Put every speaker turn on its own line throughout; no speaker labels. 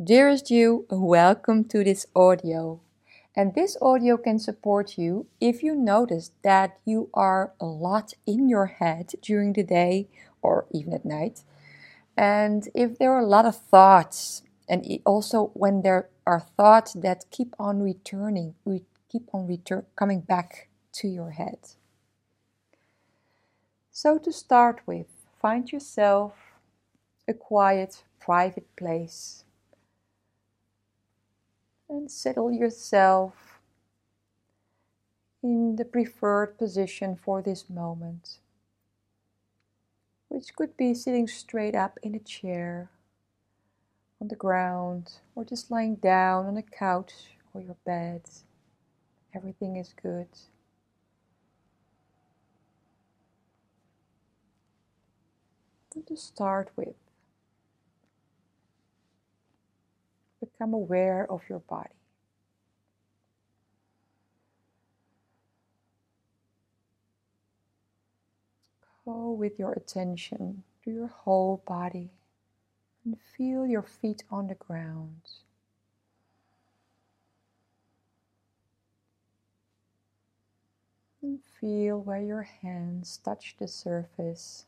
Dearest you, welcome to this audio. And this audio can support you if you notice that you are a lot in your head during the day or even at night. And if there are a lot of thoughts, and also when there are thoughts that keep on returning, we keep on coming back to your head. So to start with, find yourself a quiet, private place and settle yourself in the preferred position for this moment, which could be sitting straight up in a chair, on the ground, or just lying down on a couch or your bed. Everything is good. To start with, become aware of your body. Go with your attention to your whole body and feel your feet on the ground. And feel where your hands touch the surface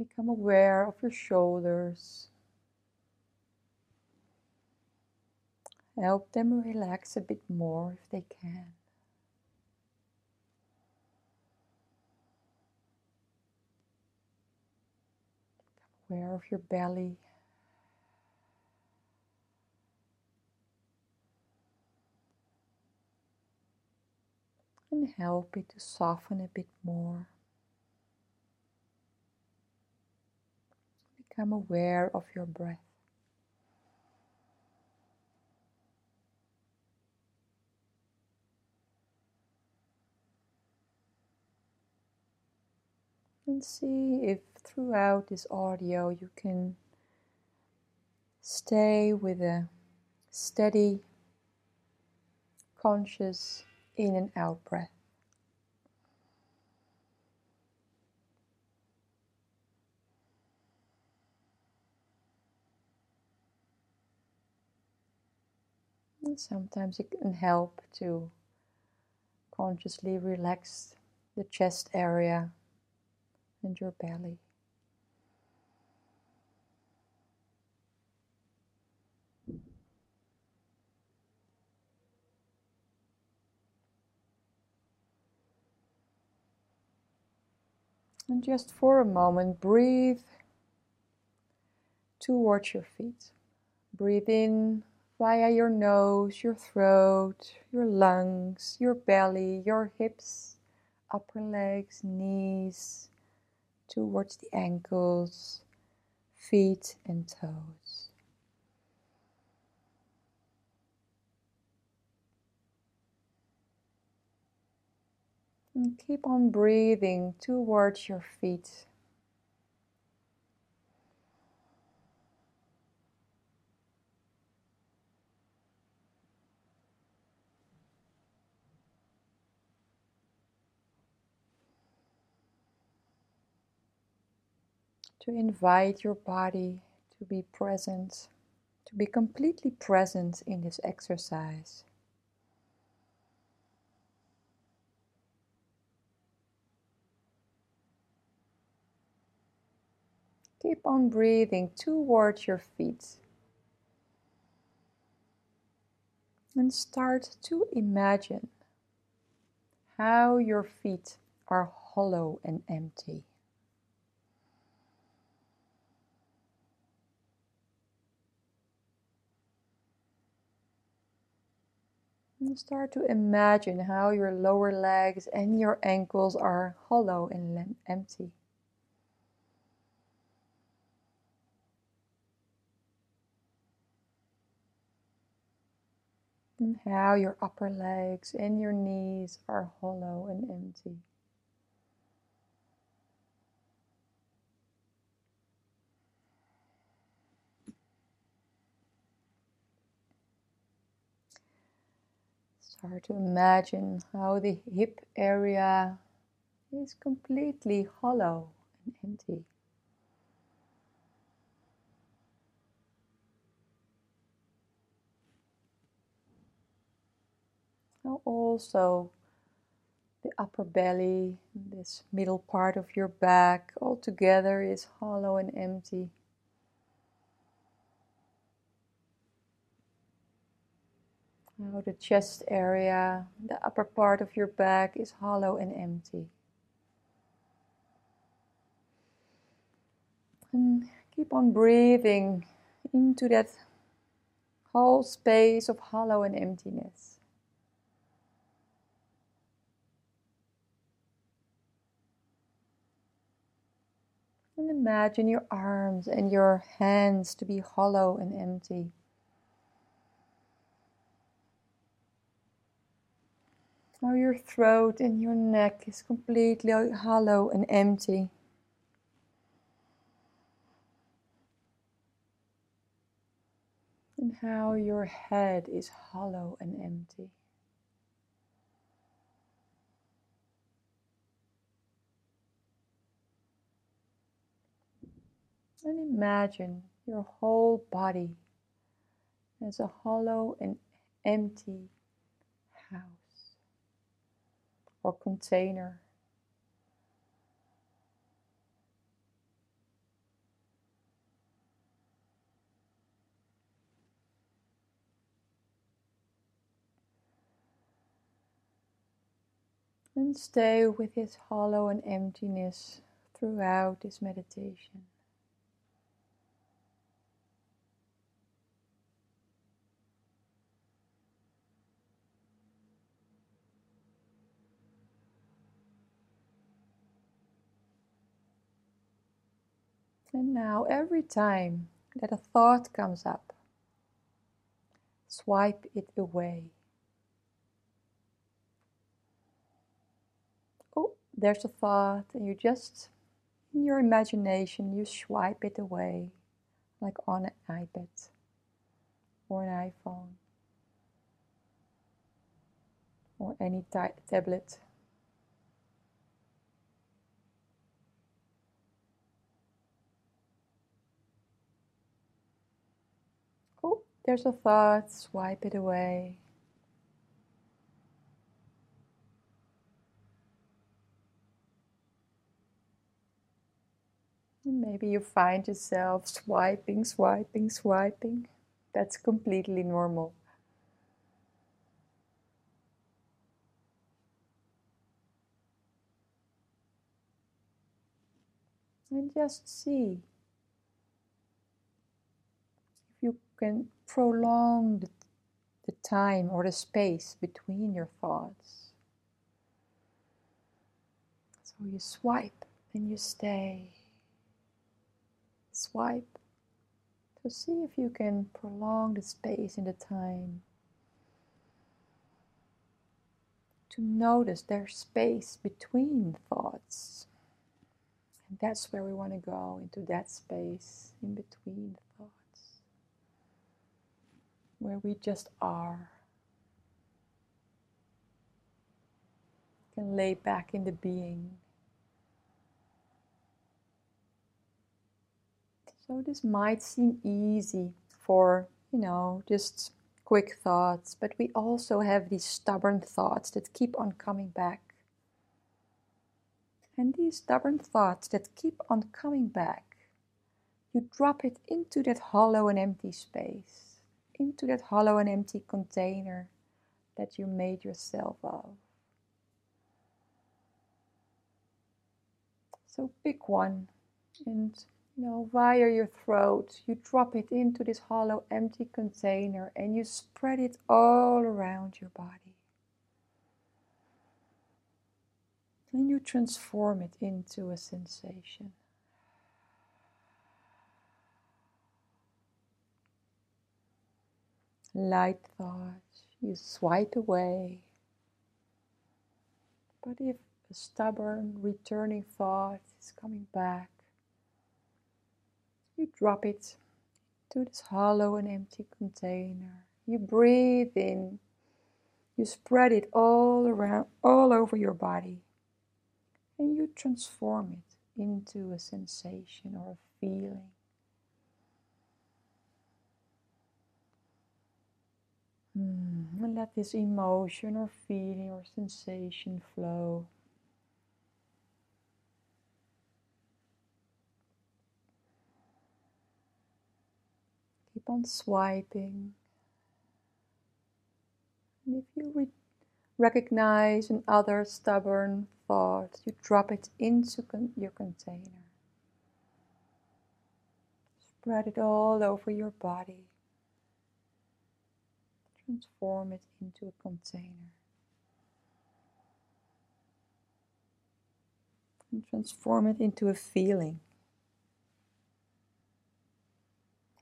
Become aware of your shoulders. Help them relax a bit more if they can. Become aware of your belly. And help it to soften a bit more. Become aware of your breath. And see if throughout this audio you can stay with a steady, conscious in and out breath. Sometimes it can help to consciously relax the chest area and your belly. And just for a moment, breathe towards your feet. Breathe in via your nose, your throat, your lungs, your belly, your hips, upper legs, knees, towards the ankles, feet, and toes. And keep on breathing towards your feet. To invite your body to be present, to be completely present in this exercise. Keep on breathing towards your feet. And start to imagine how your feet are hollow and empty. Start to imagine how your lower legs and your ankles are hollow and empty. And how your upper legs and your knees are hollow and empty. Start to imagine how the hip area is completely hollow and empty. Now also the upper belly, this middle part of your back, all together is hollow and empty. Now the chest area, the upper part of your back is hollow and empty. And keep on breathing into that whole space of hollow and emptiness. And imagine your arms and your hands to be hollow and empty. Now your throat and your neck is completely hollow and empty. And how your head is hollow and empty. And imagine your whole body as a hollow and empty or container. And stay with this hollow and emptiness throughout this meditation. And now, every time that a thought comes up, swipe it away. Oh, there's a thought, and you just, in your imagination, you swipe it away like on an iPad or an iPhone or any tablet. There's a thought, swipe it away. Maybe you find yourself swiping, swiping, swiping. That's completely normal. And just see you can prolong the, time or the space between your thoughts. So you swipe and you stay. Swipe to see if you can prolong the space in the time. To notice there's space between thoughts. And that's where we want to go into that space in between where we just are. Can lay back in the being. So this might seem easy for, you know, just quick thoughts, but we also have these stubborn thoughts that keep on coming back. And these stubborn thoughts that keep on coming back, you drop it into that hollow and empty space into that hollow and empty container that you made yourself of. So pick one and you know via your throat you drop it into this hollow empty container and you spread it all around your body. And you transform it into a sensation. Light thoughts you swipe away. But if a stubborn returning thought is coming back, you drop it to this hollow and empty container. You breathe in, you spread it all around, all over your body. and you transform it into a sensation or a feeling. Hmm, and let this emotion or feeling or sensation flow. Keep on swiping. And if you re recognize another stubborn thought, you drop it into con your container. Spread it all over your body. Transform it into a container. And transform it into a feeling.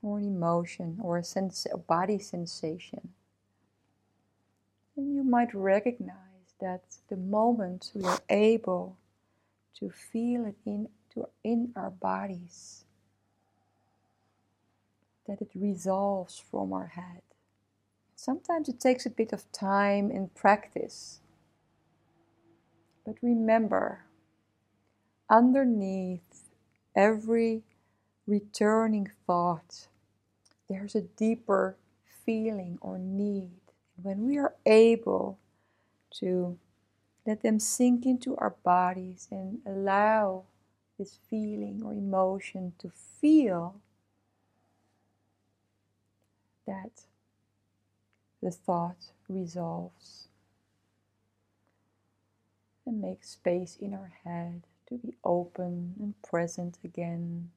or an emotion or a, sense, a body sensation. And you might recognize that the moment we are able to feel it in, to, in our bodies, that it resolves from our head. Sometimes it takes a bit of time and practice. But remember, underneath every returning thought, there's a deeper feeling or need. And when we are able to let them sink into our bodies and allow this feeling or emotion to feel that the thought resolves and make space in our head to be open and present again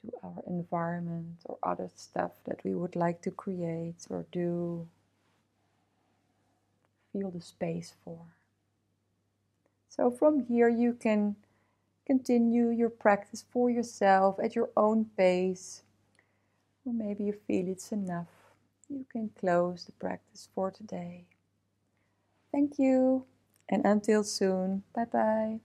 to our environment or other stuff that we would like to create or do. Feel the space for. So from here you can continue your practice for yourself at your own pace. Or maybe you feel it's enough. You can close the practice for today. Thank you and until soon. Bye bye.